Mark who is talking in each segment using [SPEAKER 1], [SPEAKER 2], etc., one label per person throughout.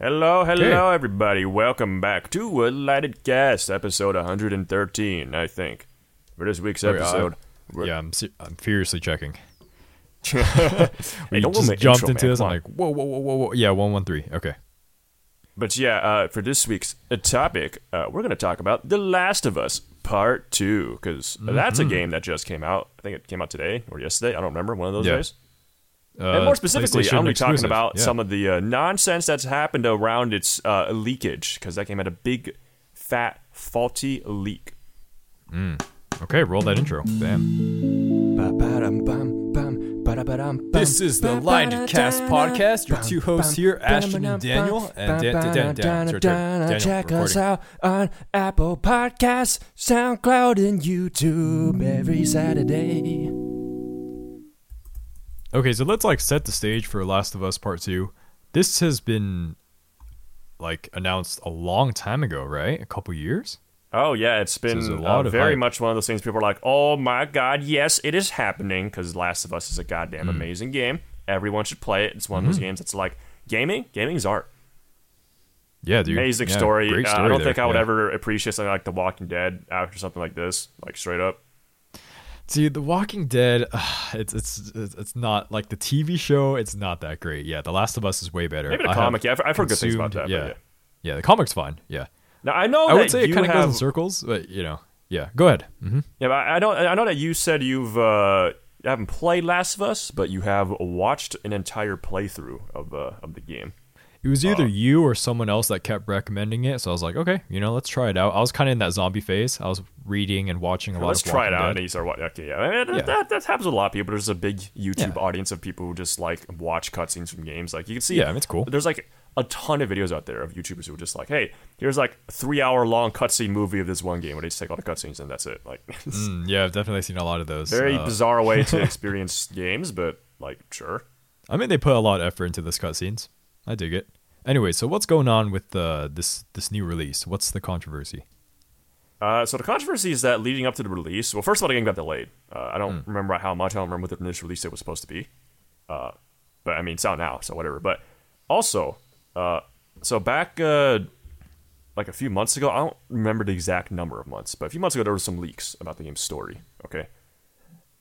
[SPEAKER 1] Hello, hello, everybody. Welcome back to a Lighted Cast, episode 113, I think. For this week's
[SPEAKER 2] Wait,
[SPEAKER 1] episode.
[SPEAKER 2] Yeah, I'm se- I'm furiously checking.
[SPEAKER 1] hey,
[SPEAKER 2] We
[SPEAKER 1] don't
[SPEAKER 2] just jumped
[SPEAKER 1] intro,
[SPEAKER 2] into
[SPEAKER 1] man.
[SPEAKER 2] this. I'm like, whoa, whoa, whoa, whoa, whoa. Yeah, one one three. Okay.
[SPEAKER 1] But yeah, uh, for this week's uh, topic, uh, we're going to talk about The Last of Us Part 2, because that's
[SPEAKER 2] Mm-hmm.
[SPEAKER 1] a game that just came out. I think it came out today or yesterday. I don't remember, one of those
[SPEAKER 2] Yeah.
[SPEAKER 1] days.
[SPEAKER 2] Uh,
[SPEAKER 1] and more specifically, I'm going to be talking about
[SPEAKER 2] Yeah.
[SPEAKER 1] some of the uh, nonsense that's happened around its uh, leakage, because that game had a big, fat, faulty leak.
[SPEAKER 2] Okay, roll that intro. Bam.
[SPEAKER 3] This is the Lighted Cast podcast. Your two hosts here, Ashton and Daniel. And. It's. Daniel,
[SPEAKER 4] Check us out on Apple Podcasts, SoundCloud, and YouTube every Saturday.
[SPEAKER 2] Okay, so let's like set the stage for Last of Us Part Two. This has been like announced a long time ago, right? A couple years.
[SPEAKER 1] Oh yeah, it's been
[SPEAKER 2] a
[SPEAKER 1] uh, very
[SPEAKER 2] hype.
[SPEAKER 1] much one of those things. People are like, "Oh my god, yes, it is happening!" Because Last of Us is a goddamn
[SPEAKER 2] Mm.
[SPEAKER 1] amazing game. Everyone should play it. It's one of those games that's like gaming. Gaming's art.
[SPEAKER 2] Yeah, dude.
[SPEAKER 1] Amazing
[SPEAKER 2] Yeah,
[SPEAKER 1] story.
[SPEAKER 2] Great
[SPEAKER 1] Uh, I don't
[SPEAKER 2] there.
[SPEAKER 1] think I would
[SPEAKER 2] Yeah.
[SPEAKER 1] ever appreciate something like The Walking Dead after something like this. Like straight up.
[SPEAKER 2] See, The Walking Dead, it's it's it's it's not like the TV show. It's not that great. Yeah, The Last of Us is way better.
[SPEAKER 1] Maybe the
[SPEAKER 2] I
[SPEAKER 1] comic. Yeah, I've, I've heard good things about that.
[SPEAKER 2] Yeah,
[SPEAKER 1] yeah.
[SPEAKER 2] yeah, the comic's fine. Yeah,
[SPEAKER 1] Now I know
[SPEAKER 2] I
[SPEAKER 1] that
[SPEAKER 2] would say it kind of
[SPEAKER 1] have.
[SPEAKER 2] goes in circles, but you know, yeah. Go ahead. hmm
[SPEAKER 1] yeah, but I don't. I know that you said you've uh, haven't played Last of Us, but you have watched an entire playthrough of uh, of the game.
[SPEAKER 2] It was
[SPEAKER 1] Uh,
[SPEAKER 2] either you or someone else that kept recommending it, so I was like, okay, you know, let's try it out. I was kind of in that zombie phase. I was reading and watching a lot
[SPEAKER 1] Let's
[SPEAKER 2] of
[SPEAKER 1] try it out.
[SPEAKER 2] Dead.
[SPEAKER 1] And you start watching. Okay, yeah, I mean,
[SPEAKER 2] Yeah.
[SPEAKER 1] That, that happens with a lot of people. There's a big YouTube
[SPEAKER 2] Yeah.
[SPEAKER 1] audience of people who just like watch cutscenes from games. Like you can see,
[SPEAKER 2] Yeah, I mean, it's cool.
[SPEAKER 1] There's like a ton of videos out there of YouTubers who are just like, hey, here's like a three hour long cutscene movie of this one game where they just take all the cutscenes and that's it. Like,
[SPEAKER 2] Mm, yeah, I've definitely seen a lot of those.
[SPEAKER 1] very
[SPEAKER 2] Uh,
[SPEAKER 1] bizarre way to experience games, but like, sure.
[SPEAKER 2] I mean, they put a lot of effort into this cutscenes. I dig it. Anyway, so what's going on with uh, this this new release? What's the controversy?
[SPEAKER 1] Uh, so the controversy is that leading up to the release, well, first of all, the game got delayed. Uh, I don't remember how much. I don't remember what the initial release date was supposed to be. Uh, but I mean, it's out now, so whatever. But also, uh, so back uh, like a few months ago, I don't remember the exact number of months, but a few months ago there were some leaks about the game's story. Okay,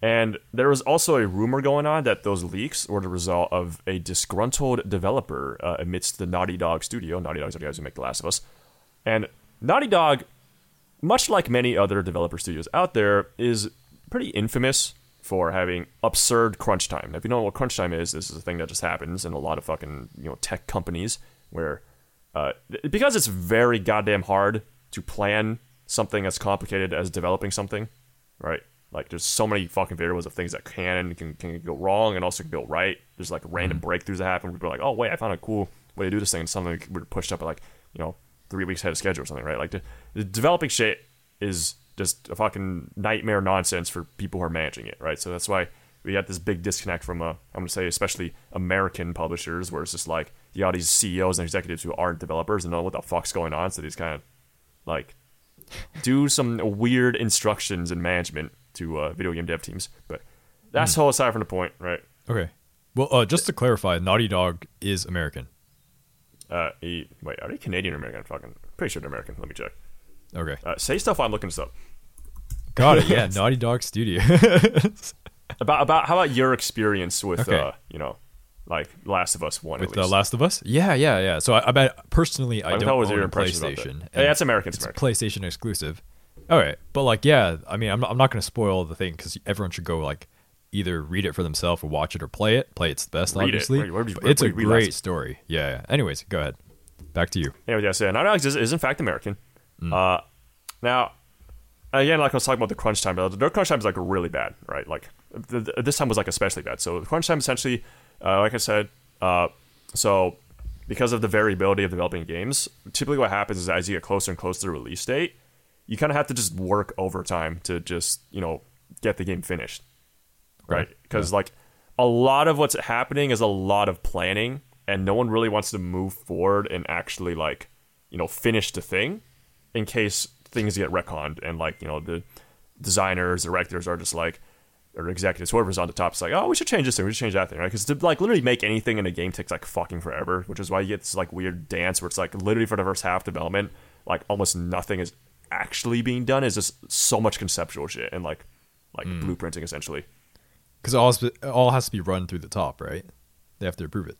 [SPEAKER 1] and there was also a rumor going on that those leaks were the result of a disgruntled developer uh, amidst the Naughty Dog studio. Naughty Dog's the guys who make The Last of Us, and Naughty Dog much like many other developer studios out there, is pretty infamous for having absurd crunch time. Now, if you don't know what crunch time is, this is a thing that just happens in a lot of fucking you know tech companies where uh, because it's very goddamn hard to plan something as complicated as developing something, right? Like there's so many fucking variables of things that can and can, can go wrong and also can go right. There's like random breakthroughs that happen. People are like, oh wait, I found a cool way to do this thing. And something we're pushed up at like you know three weeks ahead of schedule or something, right? Like the, the developing shit is just a fucking nightmare nonsense for people who are managing it, right? So that's why we got this big disconnect from uh, I'm gonna say especially American publishers, where it's just like you got these CEOs and executives who aren't developers and know what the fuck's going on, so these kind of like do some weird instructions and management to uh, video game dev teams. But that's whole aside from the point, right?
[SPEAKER 2] Okay. Well, uh, just to clarify, Naughty Dog is American.
[SPEAKER 1] Uh, he, wait, are they Canadian or American? I'm fucking pretty sure they're American. Let me check.
[SPEAKER 2] Okay.
[SPEAKER 1] Uh, say stuff. while I'm looking this up.
[SPEAKER 2] Got it. Yeah, Naughty Dog Studio.
[SPEAKER 1] About about how about your experience with
[SPEAKER 2] Okay.
[SPEAKER 1] uh, you know, like Last of Us One
[SPEAKER 2] with
[SPEAKER 1] at
[SPEAKER 2] The. Last of Us? Yeah, yeah, yeah. So I, I bet personally, I
[SPEAKER 1] Like,
[SPEAKER 2] don't own
[SPEAKER 1] your
[SPEAKER 2] a
[SPEAKER 1] that?
[SPEAKER 2] PlayStation.
[SPEAKER 1] Yeah,
[SPEAKER 2] and
[SPEAKER 1] it's American, It's American.
[SPEAKER 2] PlayStation exclusive. All right, but like, yeah, I mean, I'm not, I'm not going to spoil the thing because everyone should go like either read it for themselves or watch it or play it. Play it's the best,
[SPEAKER 1] Read it.
[SPEAKER 2] obviously.
[SPEAKER 1] Where- where do you- where
[SPEAKER 2] it's a great story. Yeah, yeah. Anyways, go ahead. Back to you.
[SPEAKER 1] Anyway, yeah, so Naughty Dog is, is in fact American.
[SPEAKER 2] Mm.
[SPEAKER 1] Uh, now, again, like I was talking about the crunch time, but their crunch time is like really bad, right? Like th- th- this time was like especially bad. So the crunch time essentially, uh, like I said, uh, so because of the variability of developing games, typically what happens is as you get closer and closer to the release date, you kind of have to just work overtime to just you know get the game finished, right? Because like a lot of what's happening is a lot of planning, and no one really wants to move forward and actually like you know finish the thing in case things get retconned and like you know the designers directors are just like or executives, whoever's on the top, is like, oh, we should change this thing, we should change that thing, right? Because to like literally make anything in a game takes like fucking forever, which is why you get this like weird dance where it's like literally for the first half development, like almost nothing is actually being done. Is just so much conceptual shit and like like hmm. blueprinting essentially.
[SPEAKER 2] Because all has, all has to be run through the top, right? They have to approve it.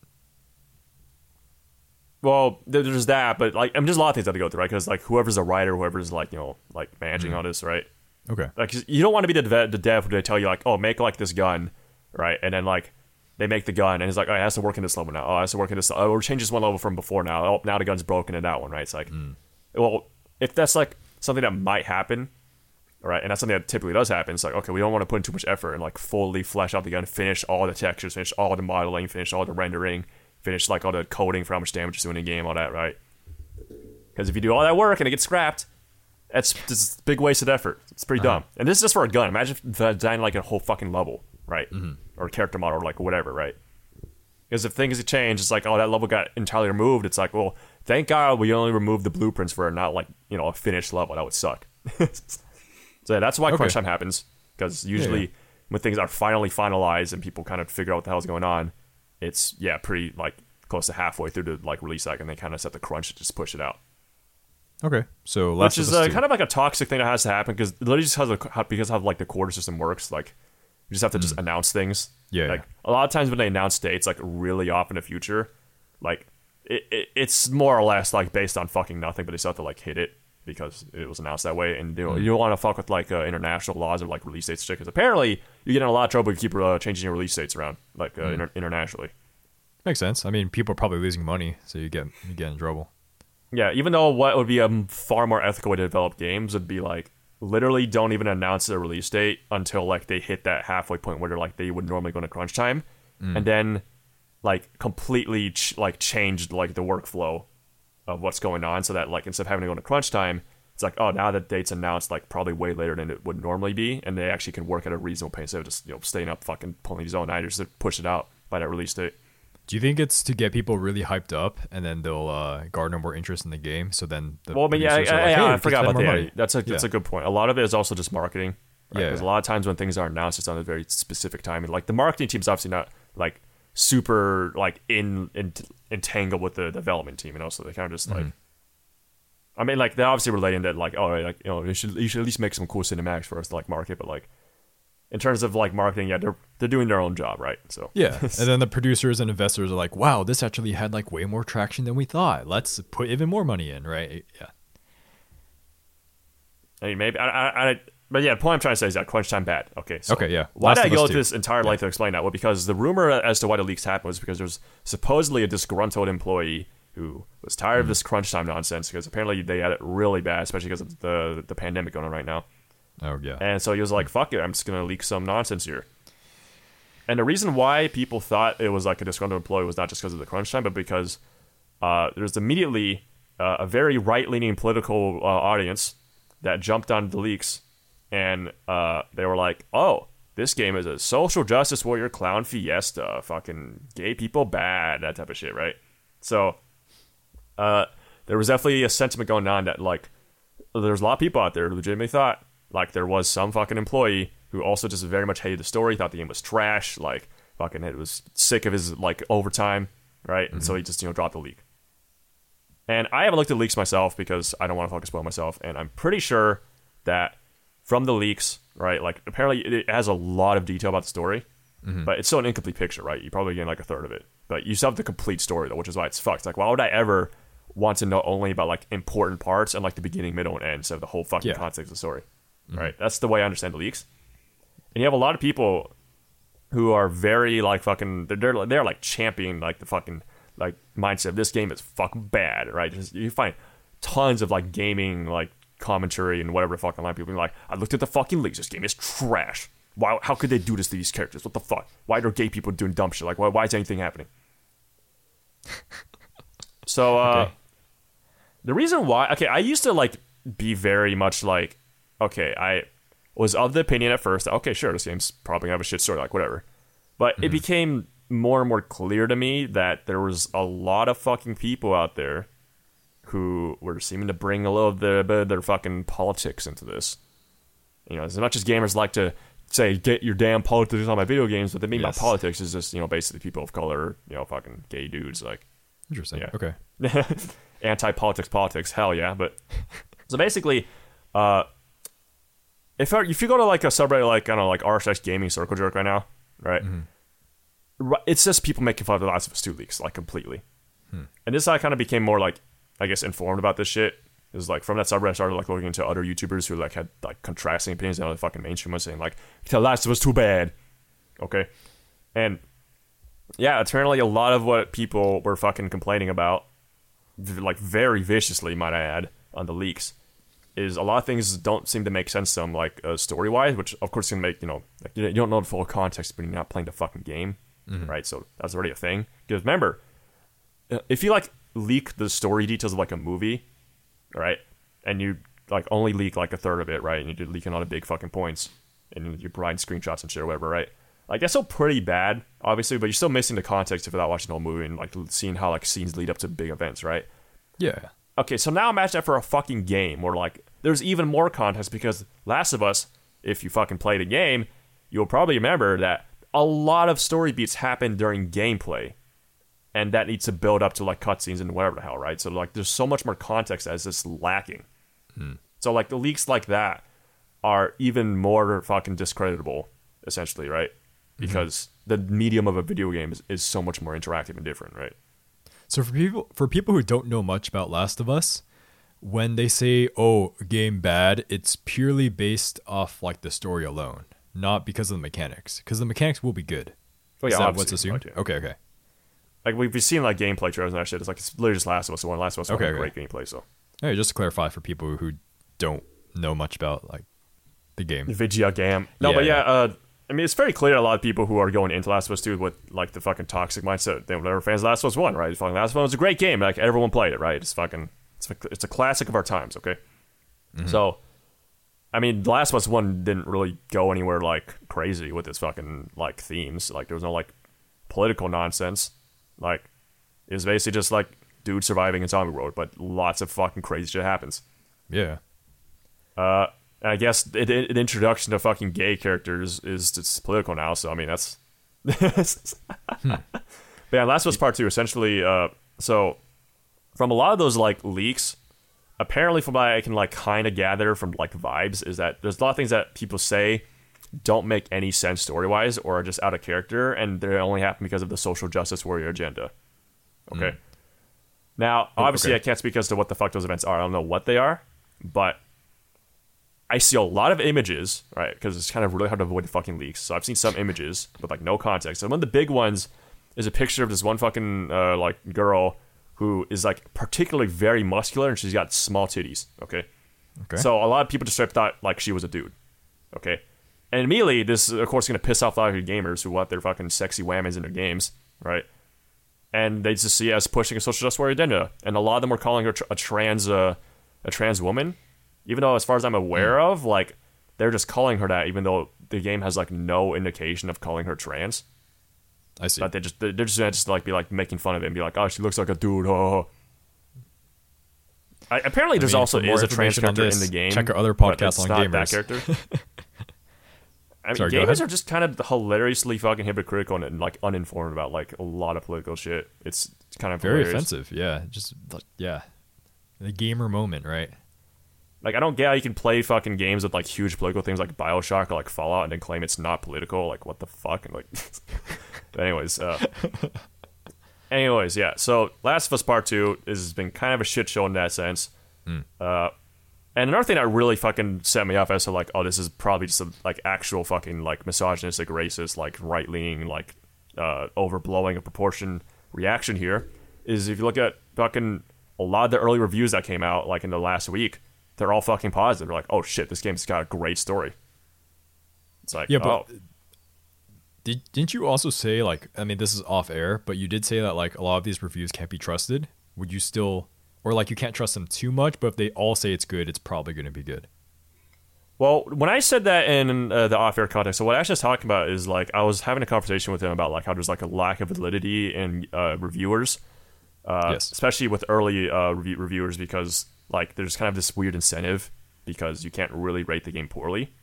[SPEAKER 1] Well, there's that, but like, I mean, there's a lot of things that have to go through, right? Because like, whoever's a writer, whoever's like, you know, like managing hmm. all this, right?
[SPEAKER 2] Okay.
[SPEAKER 1] Like, you don't want to be the dev, the dev who they tell you like, oh, make like this gun, right? And then like, they make the gun, and it's like, oh, it has to work in this level now. Oh, it has to work in this. Oh, we're changing this one level from before now. Oh, now the gun's broken in that one, right? It's like, hmm. well, if that's like something that might happen, right? And that's something that typically does happen. It's like, okay, we don't want to put in too much effort and like fully flesh out the gun, finish all the textures, finish all the modeling, finish all the rendering, finish like all the coding for how much damage it's doing in the game, all that, right? Because if you do all that work and it gets scrapped, that's just a big wasted effort. It's pretty uh-huh. dumb. And this is just for a gun. Imagine if they design like a whole fucking level, right? Mm-hmm. Or a character model, or like whatever, right? Because if things change, it's like, oh, that level got entirely removed. It's like, well, thank God we only removed the blueprints for not like you know a finished level. That would suck. so yeah, that's why crunch time happens. Because usually
[SPEAKER 2] yeah.
[SPEAKER 1] when things are finally finalized and people kind of figure out what the hell's going on, it's yeah pretty like close to halfway through the like release cycle, and they kind of set the crunch to just push it out.
[SPEAKER 2] Okay. So Last
[SPEAKER 1] Which is uh, kind of like a toxic thing that has to happen because literally just has a, because of how like the quarter system works. Like you just have to just announce things.
[SPEAKER 2] Yeah,
[SPEAKER 1] Like
[SPEAKER 2] yeah.
[SPEAKER 1] a lot of times when they announce dates, like really off in the future, like it, it it's more or less like based on fucking nothing, but they still have to like hit it because it was announced that way. And you, know,
[SPEAKER 2] Hmm.
[SPEAKER 1] you don't want to fuck with like uh, international laws or like release dates shit because apparently you get in a lot of trouble if you keep uh, changing your release dates around like uh, inter- internationally.
[SPEAKER 2] Makes sense. I mean, people are probably losing money, so you get you get in trouble.
[SPEAKER 1] Yeah, even though what would be a far more ethical way to develop games would be like literally don't even announce the release date until like they hit that halfway point where they're like they would normally go into crunch time, and then like completely ch- like changed like the workflow of what's going on so that like instead of having to go into crunch time, it's like oh now the date's announced like probably way later than it would normally be, and they actually can work at a reasonable pace instead of just you know staying up fucking pulling these all nighters to push it out by that release date.
[SPEAKER 2] Do you think it's to get people really hyped up, and then they'll uh, garner more interest in the game? So then, the
[SPEAKER 1] Well, but yeah, I, I,
[SPEAKER 2] like,
[SPEAKER 1] yeah,
[SPEAKER 2] "Hey,
[SPEAKER 1] I
[SPEAKER 2] let's
[SPEAKER 1] forgot about that.
[SPEAKER 2] money."
[SPEAKER 1] That's a that's
[SPEAKER 2] Yeah.
[SPEAKER 1] a good point. A lot of it is also just marketing. Right?
[SPEAKER 2] Yeah.
[SPEAKER 1] Because a lot of times when things are announced, it's on a very specific time, and like the marketing team's obviously not like super like in, in entangled with the development team, you know. So they kind of just like.
[SPEAKER 2] Mm-hmm.
[SPEAKER 1] I mean, like they're obviously relating that, like, oh, like you know, you should you should at least make some cool cinematics for us to like market, but like, in terms of like marketing, yeah, they're they're doing their own job, right? So
[SPEAKER 2] Yeah, and then the producers and investors are like, "Wow, this actually had like way more traction than we thought. Let's put even more money in." Right? Yeah.
[SPEAKER 1] I mean, maybe I, I, I but yeah, the point I'm trying to say is that crunch time bad. Okay, so
[SPEAKER 2] Okay, yeah.
[SPEAKER 1] Why
[SPEAKER 2] Last
[SPEAKER 1] did I go
[SPEAKER 2] 2.
[SPEAKER 1] through this entire length to explain that? Well, because the rumor as to why the leaks happened was because there was supposedly a disgruntled employee who was tired of
[SPEAKER 2] Mm.
[SPEAKER 1] this crunch time nonsense because apparently they had it really bad, especially because of the the pandemic going on right now.
[SPEAKER 2] Oh yeah.
[SPEAKER 1] And so he was like, "Fuck it, I'm just gonna leak some nonsense here." And the reason why people thought it was like a disgruntled employee was not just because of the crunch time, but because uh, there's immediately uh, a very right-leaning political uh, audience that jumped on the leaks, and uh, they were like, "Oh, this game is a social justice warrior clown fiesta, fucking gay people bad, that type of shit, right?" So, uh, there was definitely a sentiment going on that like there's a lot of people out there who legitimately thought like there was some fucking employee who also just very much hated the story, thought the game was trash, like fucking it was sick of his like overtime, right? And so he just you know dropped the leak. And I haven't looked at leaks myself because I don't want to fucking spoil myself, and I'm pretty sure that from the leaks, right? Like apparently it has a lot of detail about the story, mm-hmm. but it's still an incomplete picture, right? You probably get like a third of it, but you still have the complete story though, which is why it's fucked. Like, why would I ever want to know only about like important parts and like the beginning, middle, and end of the whole fucking
[SPEAKER 2] Yeah.
[SPEAKER 1] context of the story? Mm-hmm. Right? That's the way I understand the leaks. And you have a lot of people who are very like fucking they're they're, they're like championing like the fucking like mindset of this game is fucking bad, right? Just, you find tons of like gaming like commentary and whatever the fuck online people being like, I looked at the fucking leaks, this game is trash. Why? How could they do this to these characters? What the fuck? Why are gay people doing dumb shit? Like, why, why is anything happening? so, uh,
[SPEAKER 2] Okay.
[SPEAKER 1] the reason why, okay, I used to like be very much like, okay, I was of the opinion at first, that, okay, sure, this game's probably gonna have a shit story, like whatever. But it became more and more clear to me that there was a lot of fucking people out there who were seeming to bring a little of their, bit of their fucking politics into this. You know, as much as gamers like to say get your damn politics on my video games. What they mean
[SPEAKER 2] Yes.
[SPEAKER 1] by politics is just you know basically people of color, you know, fucking gay dudes like
[SPEAKER 2] Interesting.
[SPEAKER 1] Yeah.
[SPEAKER 2] Okay.
[SPEAKER 1] anti-politics politics hell yeah but so basically uh if I- if you go to like a subreddit like i don't know like rsx gaming circle jerk right now right Ri- it's just people making fun of the last of us 2 leaks like completely and this i kind of became more like i guess informed about this shit it was like from that subreddit i started like looking into other youtubers who like had like contrasting opinions and the fucking mainstream was saying like the last us too bad okay and yeah apparently a lot of what people were fucking complaining about like very viciously, might I add, on the leaks, is a lot of things don't seem to make sense to them, like uh, story wise, which of course can make you know like, you don't know the full context when you're not playing the fucking game, right? So that's already a thing. Because remember, uh, if you like leak the story details of like a movie, right, and you like only leak like a third of it, right, and you're leaking all the big fucking points, and you're providing screenshots and shit or whatever, right? Like that's still pretty bad, obviously, but you're still missing the context if you're not watching the whole movie and like seeing how like scenes lead up to big events, right?
[SPEAKER 2] Yeah.
[SPEAKER 1] Okay, so now imagine that for a fucking game where like there's even more context because Last of Us, if you fucking played a game, you'll probably remember that a lot of story beats happen during gameplay. And that needs to build up to like cutscenes and whatever the hell, right? So like there's so much more context that's just lacking. Hmm. So like the leaks like that are even more fucking discreditable, essentially, right? Mm-hmm. Because the medium of a video game is, is so much more interactive and different, right?
[SPEAKER 2] So for people for people who don't know much about Last of Us, when they say "oh, game bad," it's purely based off like the story alone, not because of the mechanics. Because the mechanics will be good.
[SPEAKER 1] Oh,
[SPEAKER 2] Is that what's assumed?
[SPEAKER 1] yeah.
[SPEAKER 2] Okay, okay.
[SPEAKER 1] Like we've seen like gameplay trailers and that shit. It's like it's literally just Last of Us One. Last of Us One
[SPEAKER 2] Okay, okay.
[SPEAKER 1] great gameplay. So
[SPEAKER 2] Hey, just to clarify for people who don't know much about like the game.
[SPEAKER 1] The Vigia Gam. No,
[SPEAKER 2] Yeah,
[SPEAKER 1] but yeah,
[SPEAKER 2] yeah.
[SPEAKER 1] uh, I mean it's very clear a lot of people who are going into Last of Us Two with like the fucking toxic mindset. They were fans of Last of Us One, right? Fucking Last of Us One was a great game. Like everyone played it, right? It's fucking it's a, it's a classic of our times. Okay, so. I mean, The Last of Us One didn't really go anywhere like crazy with its fucking like themes. Like there was no like political nonsense. Like it was basically just like dude surviving in zombie world, but lots of fucking crazy shit happens.
[SPEAKER 2] Yeah.
[SPEAKER 1] Uh, I guess the introduction to fucking gay characters is it's political now. So I mean that's. But yeah, Last of Us Part Two essentially. Uh, so from a lot of those like leaks, apparently from what I can like kind of gather from like vibes is that there's a lot of things that people say don't make any sense story wise or are just out of character, and they only happen because of the social justice warrior agenda. Okay. Now, obviously,
[SPEAKER 2] okay.
[SPEAKER 1] I can't speak as to what the fuck those events are. I don't know what they are, but I see a lot of images, right? Because it's kind of really hard to avoid the fucking leaks. So I've seen some images with like no context. And one of the big ones is a picture of this one fucking uh, like girl who is like particularly very muscular and she's got small titties. Okay.
[SPEAKER 2] Okay.
[SPEAKER 1] So a lot of people just thought like she was a dude. Okay. And immediately, this is of course going to piss off a lot of gamers who want their fucking sexy whammies in their games, right? And they just see us pushing a social justice warrior agenda, and a lot of them were calling her tr- a trans, uh, a trans woman, even though, as far as I'm aware of, like they're just calling her that, even though the game has like no indication of calling her trans.
[SPEAKER 2] I see.
[SPEAKER 1] But they just they're just gonna just like be like making fun of it and be like, oh, she looks like a dude. Oh. I, apparently,
[SPEAKER 2] I
[SPEAKER 1] there's
[SPEAKER 2] mean,
[SPEAKER 1] also is a trans character in the game.
[SPEAKER 2] check our other
[SPEAKER 1] but
[SPEAKER 2] podcasts on
[SPEAKER 1] not that character. I mean,
[SPEAKER 2] Sorry,
[SPEAKER 1] gamers are just kind of hilariously fucking hypocritical and like uninformed about like a lot of political shit. It's kind of
[SPEAKER 2] Very
[SPEAKER 1] hilarious.
[SPEAKER 2] offensive. Yeah. Just like, yeah. The gamer moment, right?
[SPEAKER 1] Like I don't get how you can play fucking games with like huge political things like Bioshock or like Fallout and then claim it's not political. Like what the fuck? And like, but anyways, uh, anyways, yeah. So Last of Us Part Two has been kind of a shit show in that sense. Uh, and another thing that really fucking set me off as to like, oh, this is probably just a like actual fucking like misogynistic, racist, like right leaning, like uh, overblowing a proportion reaction here is if you look at fucking a lot of the early reviews that came out like in the last week, they're all fucking positive. They're like, oh shit, this game's got a great story. It's like,
[SPEAKER 2] Yeah, but
[SPEAKER 1] oh,
[SPEAKER 2] did, didn't you also say like I mean this is off air, but you did say that like a lot of these reviews can't be trusted. Would you still or like you can't trust them too much, but if they all say it's good, it's probably going to be good.
[SPEAKER 1] Well, when I said that in uh, the off-air context, so what I was just talking about is like I was having a conversation with him about like how there's like a lack of validity in uh, reviewers, uh,
[SPEAKER 2] Yes.
[SPEAKER 1] especially with early uh, review- reviewers because like there's kind of this weird incentive because you can't really rate the game poorly.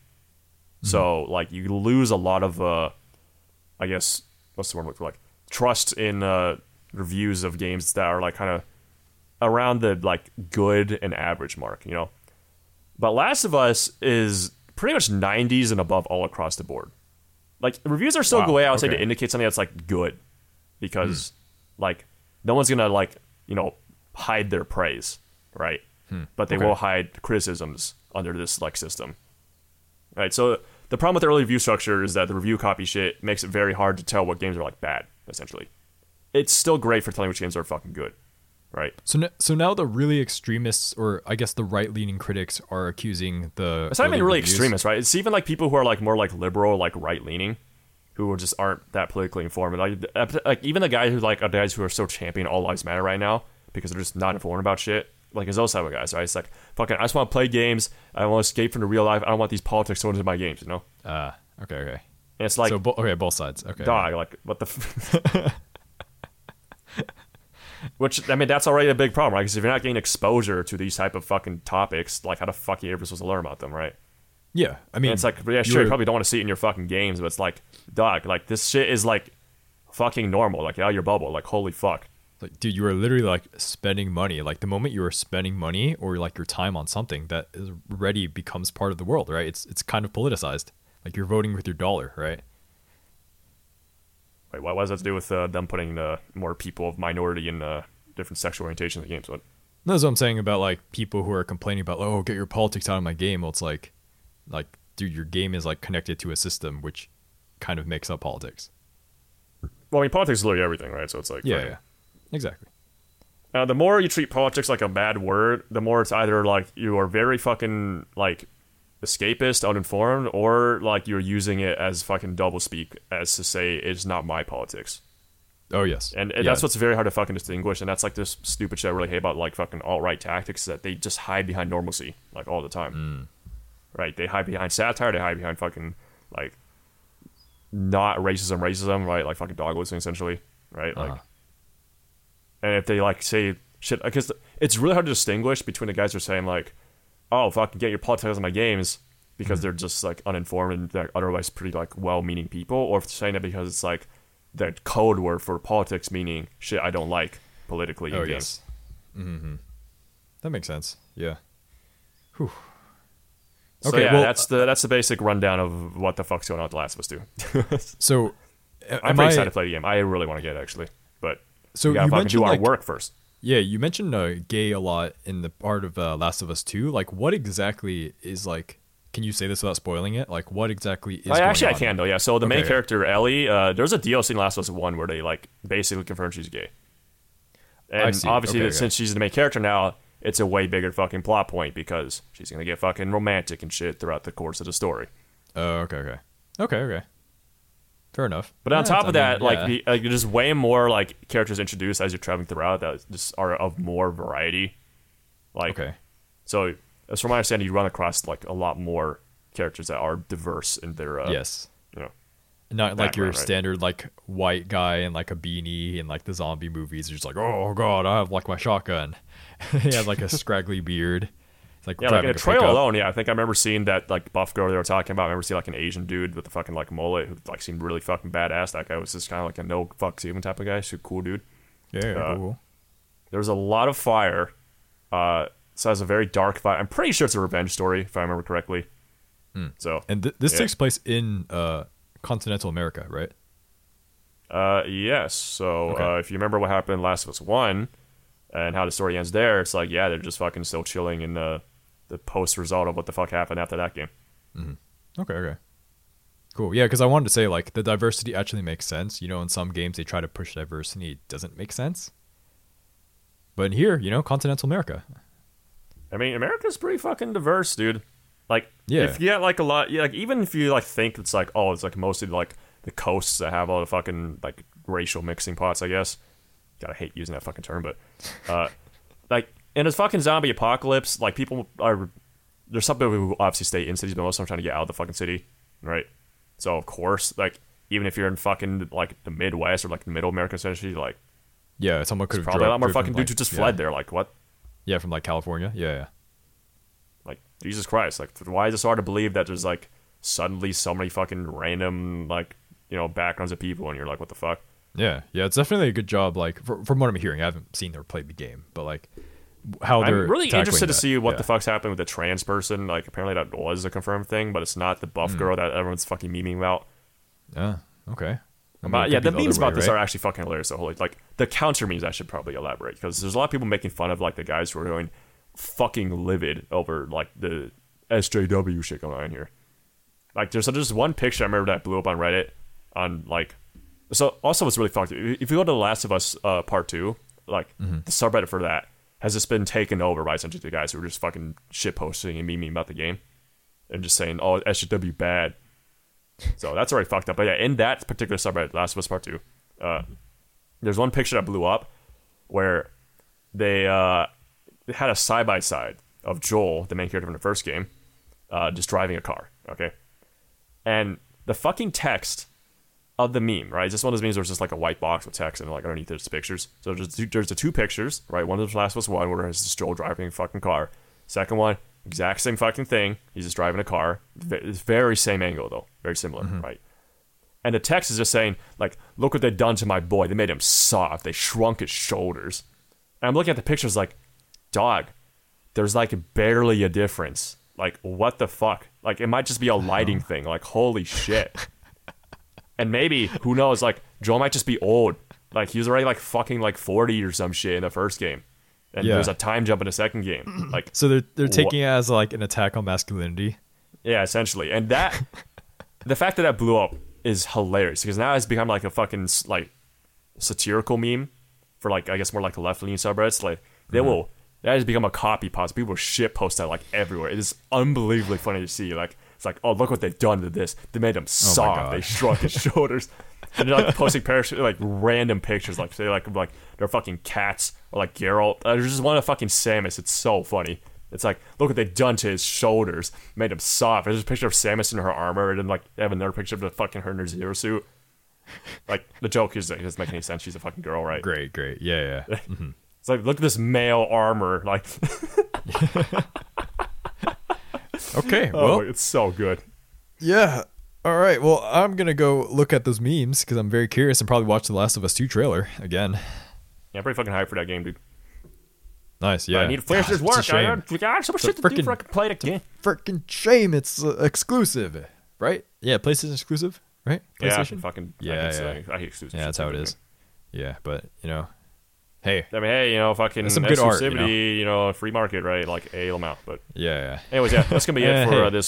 [SPEAKER 1] So like you lose a lot of uh, I guess what's the word for? Like trust in uh reviews of games that are like kind of around the like good and average mark, you know. But Last of Us is pretty much 90s and above all across the board. Like reviews are still
[SPEAKER 2] Wow,
[SPEAKER 1] a way I would say to indicate something that's like good, because hmm. like no one's gonna like you know hide their praise, right? Hmm, but they
[SPEAKER 2] Okay.
[SPEAKER 1] will hide criticisms under this like system, right? So the problem with the early review structure is that the review copy shit makes it very hard to tell what games are like bad. Essentially, it's still great for telling which games are fucking good, right?
[SPEAKER 2] So, n- so now the really extremists, or I guess the right-leaning critics, are accusing the.
[SPEAKER 1] It's not even really
[SPEAKER 2] reviews-
[SPEAKER 1] extremist, right? It's even like people who are like more like liberal, like right leaning, who just aren't that politically informed. Like, like even the guys who like are guys who are so championing all lives matter right now because they're just not informed about shit. Like it's those type of guys, right? It's like fucking. I just want to play games. I want to escape from the real life. I don't want these politics thrown into my games. You know?
[SPEAKER 2] Ah, okay, okay.
[SPEAKER 1] And it's like,
[SPEAKER 2] so bo- okay, both sides. Okay.
[SPEAKER 1] dog, like what the. F- Which I mean, that's already a big problem, right? Because if you're not getting exposure to these type of fucking topics, like how the fuck are you ever supposed to learn about them, right?
[SPEAKER 2] Yeah, I mean,
[SPEAKER 1] And it's like, yeah, sure, you probably don't want to see it in your fucking games, but it's like, dog, like this shit is like fucking normal, like out of your bubble, like holy fuck.
[SPEAKER 2] like, dude, you are literally like spending money. Like the moment you are spending money or like your time on something that is already becomes part of the world, right? It's it's kind of politicized. Like you're voting with your dollar, right?
[SPEAKER 1] Wait, what, what does that to do with uh, them putting uh, more people of minority and uh, different sexual orientation in the games? What?
[SPEAKER 2] That's what I'm saying about like people who are complaining about, oh, get your politics out of my game. Well, it's like, like, dude, your game is like connected to a system which kind of makes up politics.
[SPEAKER 1] Well, I mean, politics is literally everything, right? So it's like,
[SPEAKER 2] Yeah,
[SPEAKER 1] fucking-
[SPEAKER 2] yeah, exactly.
[SPEAKER 1] Uh, the more you treat politics like a bad word, the more it's either like you are very fucking like escapist, uninformed, or like you're using it as fucking double speak as to say it's not my politics.
[SPEAKER 2] Oh yes,
[SPEAKER 1] And, and
[SPEAKER 2] Yeah.
[SPEAKER 1] that's what's very hard to fucking distinguish. And that's like this stupid shit I really hate about like fucking alt right tactics that they just hide behind normalcy like all the time. Right? They hide behind satire. They hide behind fucking like not racism, racism. Right? Like fucking dog whistling essentially. Right? Like,
[SPEAKER 2] Uh-huh.
[SPEAKER 1] and if they like say shit, because it's really hard to distinguish between the guys who are saying like, "Oh, fucking get your politics out of my games," because they're just like uninformed and they're otherwise pretty like well-meaning people, or if they're saying it because it's like the code word for politics, meaning shit I don't like politically in
[SPEAKER 2] oh
[SPEAKER 1] games.
[SPEAKER 2] yes, mm-hmm. that makes sense. Yeah. Whew.
[SPEAKER 1] So
[SPEAKER 2] Okay,
[SPEAKER 1] yeah,
[SPEAKER 2] well,
[SPEAKER 1] that's the that's the basic rundown of what the fuck's going on with The Last of Us 2.
[SPEAKER 2] So,
[SPEAKER 1] I'm pretty
[SPEAKER 2] I-
[SPEAKER 1] excited to play the game. I really want to get it actually, but
[SPEAKER 2] So
[SPEAKER 1] we gotta
[SPEAKER 2] you
[SPEAKER 1] fucking do our
[SPEAKER 2] like,
[SPEAKER 1] work first.
[SPEAKER 2] Yeah, you mentioned uh, gay a lot in the part of uh, Last of Us Two. Like, what exactly is like? Can you say this without spoiling it? Like, what exactly is?
[SPEAKER 1] I, actually, I can though. Yeah. So the main character Ellie, uh, there's a DLC in Last of Us One where they like basically confirm she's gay, and obviously
[SPEAKER 2] Okay, okay.
[SPEAKER 1] since she's the main character now, it's a way bigger fucking plot point because she's gonna get fucking romantic and shit throughout the course of the story.
[SPEAKER 2] Oh, okay, okay, okay, okay. Fair enough.
[SPEAKER 1] But on
[SPEAKER 2] Yeah,
[SPEAKER 1] top of that,
[SPEAKER 2] mean,
[SPEAKER 1] like,
[SPEAKER 2] yeah.
[SPEAKER 1] the, like there's way more like characters introduced as you're traveling throughout that just are of more variety. Like,
[SPEAKER 2] okay,
[SPEAKER 1] so as from my understanding, you run across like a lot more characters that are diverse in their uh,
[SPEAKER 2] yes,
[SPEAKER 1] you know
[SPEAKER 2] not like your
[SPEAKER 1] right?
[SPEAKER 2] standard like white guy in like a beanie and like the zombie movies. You're just like, oh god, I have like my shotgun. he has like a scraggly beard. It's like
[SPEAKER 1] Yeah, like in
[SPEAKER 2] a
[SPEAKER 1] trailer
[SPEAKER 2] pickup.
[SPEAKER 1] alone, yeah, I think I remember seeing that like buff girl they were talking about. I remember seeing like an Asian dude with a fucking like mullet who like seemed really fucking badass. That guy was just kind of like a no fucks even type of guy. Super cool dude.
[SPEAKER 2] Yeah,
[SPEAKER 1] Uh,
[SPEAKER 2] cool.
[SPEAKER 1] There was a lot of fire. Uh, so it has a very dark vibe. I'm pretty sure it's a revenge story if I remember correctly. So
[SPEAKER 2] And th- this
[SPEAKER 1] yeah.
[SPEAKER 2] takes place in uh, continental America, right?
[SPEAKER 1] Uh, yes. So
[SPEAKER 2] Okay.
[SPEAKER 1] uh, if you remember what happened in Last of Us One, and how the story ends there, it's like yeah, they're just fucking still chilling in the the post result of what the fuck happened after that game.
[SPEAKER 2] Okay, okay. Cool. Yeah, because I wanted to say like the diversity actually makes sense. You know, in some games they try to push diversity, it doesn't make sense. But in here, you know, continental America.
[SPEAKER 1] I mean, America's pretty fucking diverse, dude. Like,
[SPEAKER 2] Yeah.
[SPEAKER 1] if you get like a lot, yeah, like even if you like think it's like, oh, it's like mostly like the coasts that have all the fucking like racial mixing pots, I guess. Gotta hate using that fucking term, but uh, like in a fucking zombie apocalypse, like people are there's some people who obviously stay in cities, but most of them trying to get out of the fucking city, right? So of course, like even if you're in fucking like the Midwest or like the middle America, essentially, like
[SPEAKER 2] Yeah, someone could
[SPEAKER 1] probably a lot more fucking
[SPEAKER 2] like-
[SPEAKER 1] dudes who just
[SPEAKER 2] yeah.
[SPEAKER 1] fled there. Like what?
[SPEAKER 2] Yeah, from like California. Yeah, yeah.
[SPEAKER 1] Like Jesus Christ! Like why is it so hard to believe that there's like suddenly so many fucking random like you know backgrounds of people, and you're like, what the fuck?
[SPEAKER 2] Yeah, yeah, it's definitely a good job. Like fr- from what I'm hearing, I haven't seen or played the game, but like how they're
[SPEAKER 1] I'm really interested to see what
[SPEAKER 2] Yeah.
[SPEAKER 1] the fuck's happening with the trans person. Like apparently that was a confirmed thing, but it's not the buff
[SPEAKER 2] Hmm.
[SPEAKER 1] girl that everyone's fucking memeing about.
[SPEAKER 2] Yeah, okay. I mean,
[SPEAKER 1] But yeah, the memes
[SPEAKER 2] other
[SPEAKER 1] about
[SPEAKER 2] way,
[SPEAKER 1] this
[SPEAKER 2] right?
[SPEAKER 1] are actually fucking hilarious. So holy, like the counter memes, I should probably elaborate because there's a lot of people making fun of like the guys who are going fucking livid over like the SJW shit going on here. Like there's there's one picture I remember that blew up on Reddit on like so also what's really fucked. If you go to The Last of Us uh, Part Two, like
[SPEAKER 2] Mm-hmm.
[SPEAKER 1] the subreddit for that has just been taken over by essentially the guys who are just fucking shit posting and memeing about the game and just saying, "Oh, SJW bad." So that's already fucked up. But yeah, in that particular subreddit, Last of Us Part Two, uh, there's one picture that blew up where they uh, had a side by side of Joel, the main character from the first game, uh, just driving a car. Okay, and the fucking text of the meme, right? It's just one of those memes where it's just like a white box with text and like underneath there's pictures. So there's two, there's the two pictures, right? One of the Last of Us One where it's just Joel driving a fucking car. Second one, exact same fucking thing. He's just driving a car. It's very same angle though, very similar, mm-hmm. right? And the text is just saying like, "Look what they've done to my boy. They made him soft. They shrunk his shoulders." And I'm looking at the pictures like, dog, there's like barely a difference. Like, what the fuck? Like, it might just be a lighting thing. Like, holy shit. and maybe, who knows, like, Joel might just be old. Like, he was already like fucking like 40 or some shit in the first game. And
[SPEAKER 2] Yeah.
[SPEAKER 1] there's a time jump in the second game. Like,
[SPEAKER 2] So they're they're taking it as like an attack on masculinity.
[SPEAKER 1] yeah, essentially. And that, the fact that that blew up is hilarious because now it's become like a fucking like satirical meme for like I guess more like left leaning subreddits. Like they mm-hmm. will that has become a copy post. People shit post that like everywhere. It is unbelievably funny to see. Like it's like oh look what they've done to this. They made him soft.
[SPEAKER 2] God.
[SPEAKER 1] They shrunk his shoulders. And they're like posting like random pictures, like say like like they're fucking cats or like Geralt. Uh, there's just one of fucking Samus. It's so funny. It's like look what they've done to his shoulders, made him soft. There's a picture of Samus in her armor, and then like they have another picture of the fucking her in her zero suit. Like the joke is like, it doesn't make any sense. She's a fucking girl, right?
[SPEAKER 2] Great, great. Yeah, yeah.
[SPEAKER 1] It's like look at this male armor. Like
[SPEAKER 2] Okay,
[SPEAKER 1] oh,
[SPEAKER 2] well,
[SPEAKER 1] it's so good.
[SPEAKER 2] yeah. All right. Well, I'm gonna go look at those memes because I'm very curious and probably watch the Last of Us Two trailer again.
[SPEAKER 1] Yeah, I'm pretty fucking hyped for that game, dude.
[SPEAKER 2] Nice. Yeah.
[SPEAKER 1] I need to finish this
[SPEAKER 2] it's a
[SPEAKER 1] work. I got, I got so much shit to do
[SPEAKER 2] frickin-
[SPEAKER 1] before I can play it again.
[SPEAKER 2] Freaking shame! It's uh, exclusive, right? Yeah, PlayStation exclusive, right?
[SPEAKER 1] Yeah,
[SPEAKER 2] PlayStation.
[SPEAKER 1] fucking. I
[SPEAKER 2] Yeah,
[SPEAKER 1] hate,
[SPEAKER 2] yeah.
[SPEAKER 1] I hate exclusive
[SPEAKER 2] Yeah, that's how it is. Yeah, but you know, hey,
[SPEAKER 1] I mean, hey, you know, fucking
[SPEAKER 2] some good art, you
[SPEAKER 1] exclusivity, you know? free market, right? Like, a amount. But,
[SPEAKER 2] yeah, yeah.
[SPEAKER 1] anyways, yeah, that's gonna be it for
[SPEAKER 2] hey.
[SPEAKER 1] uh, this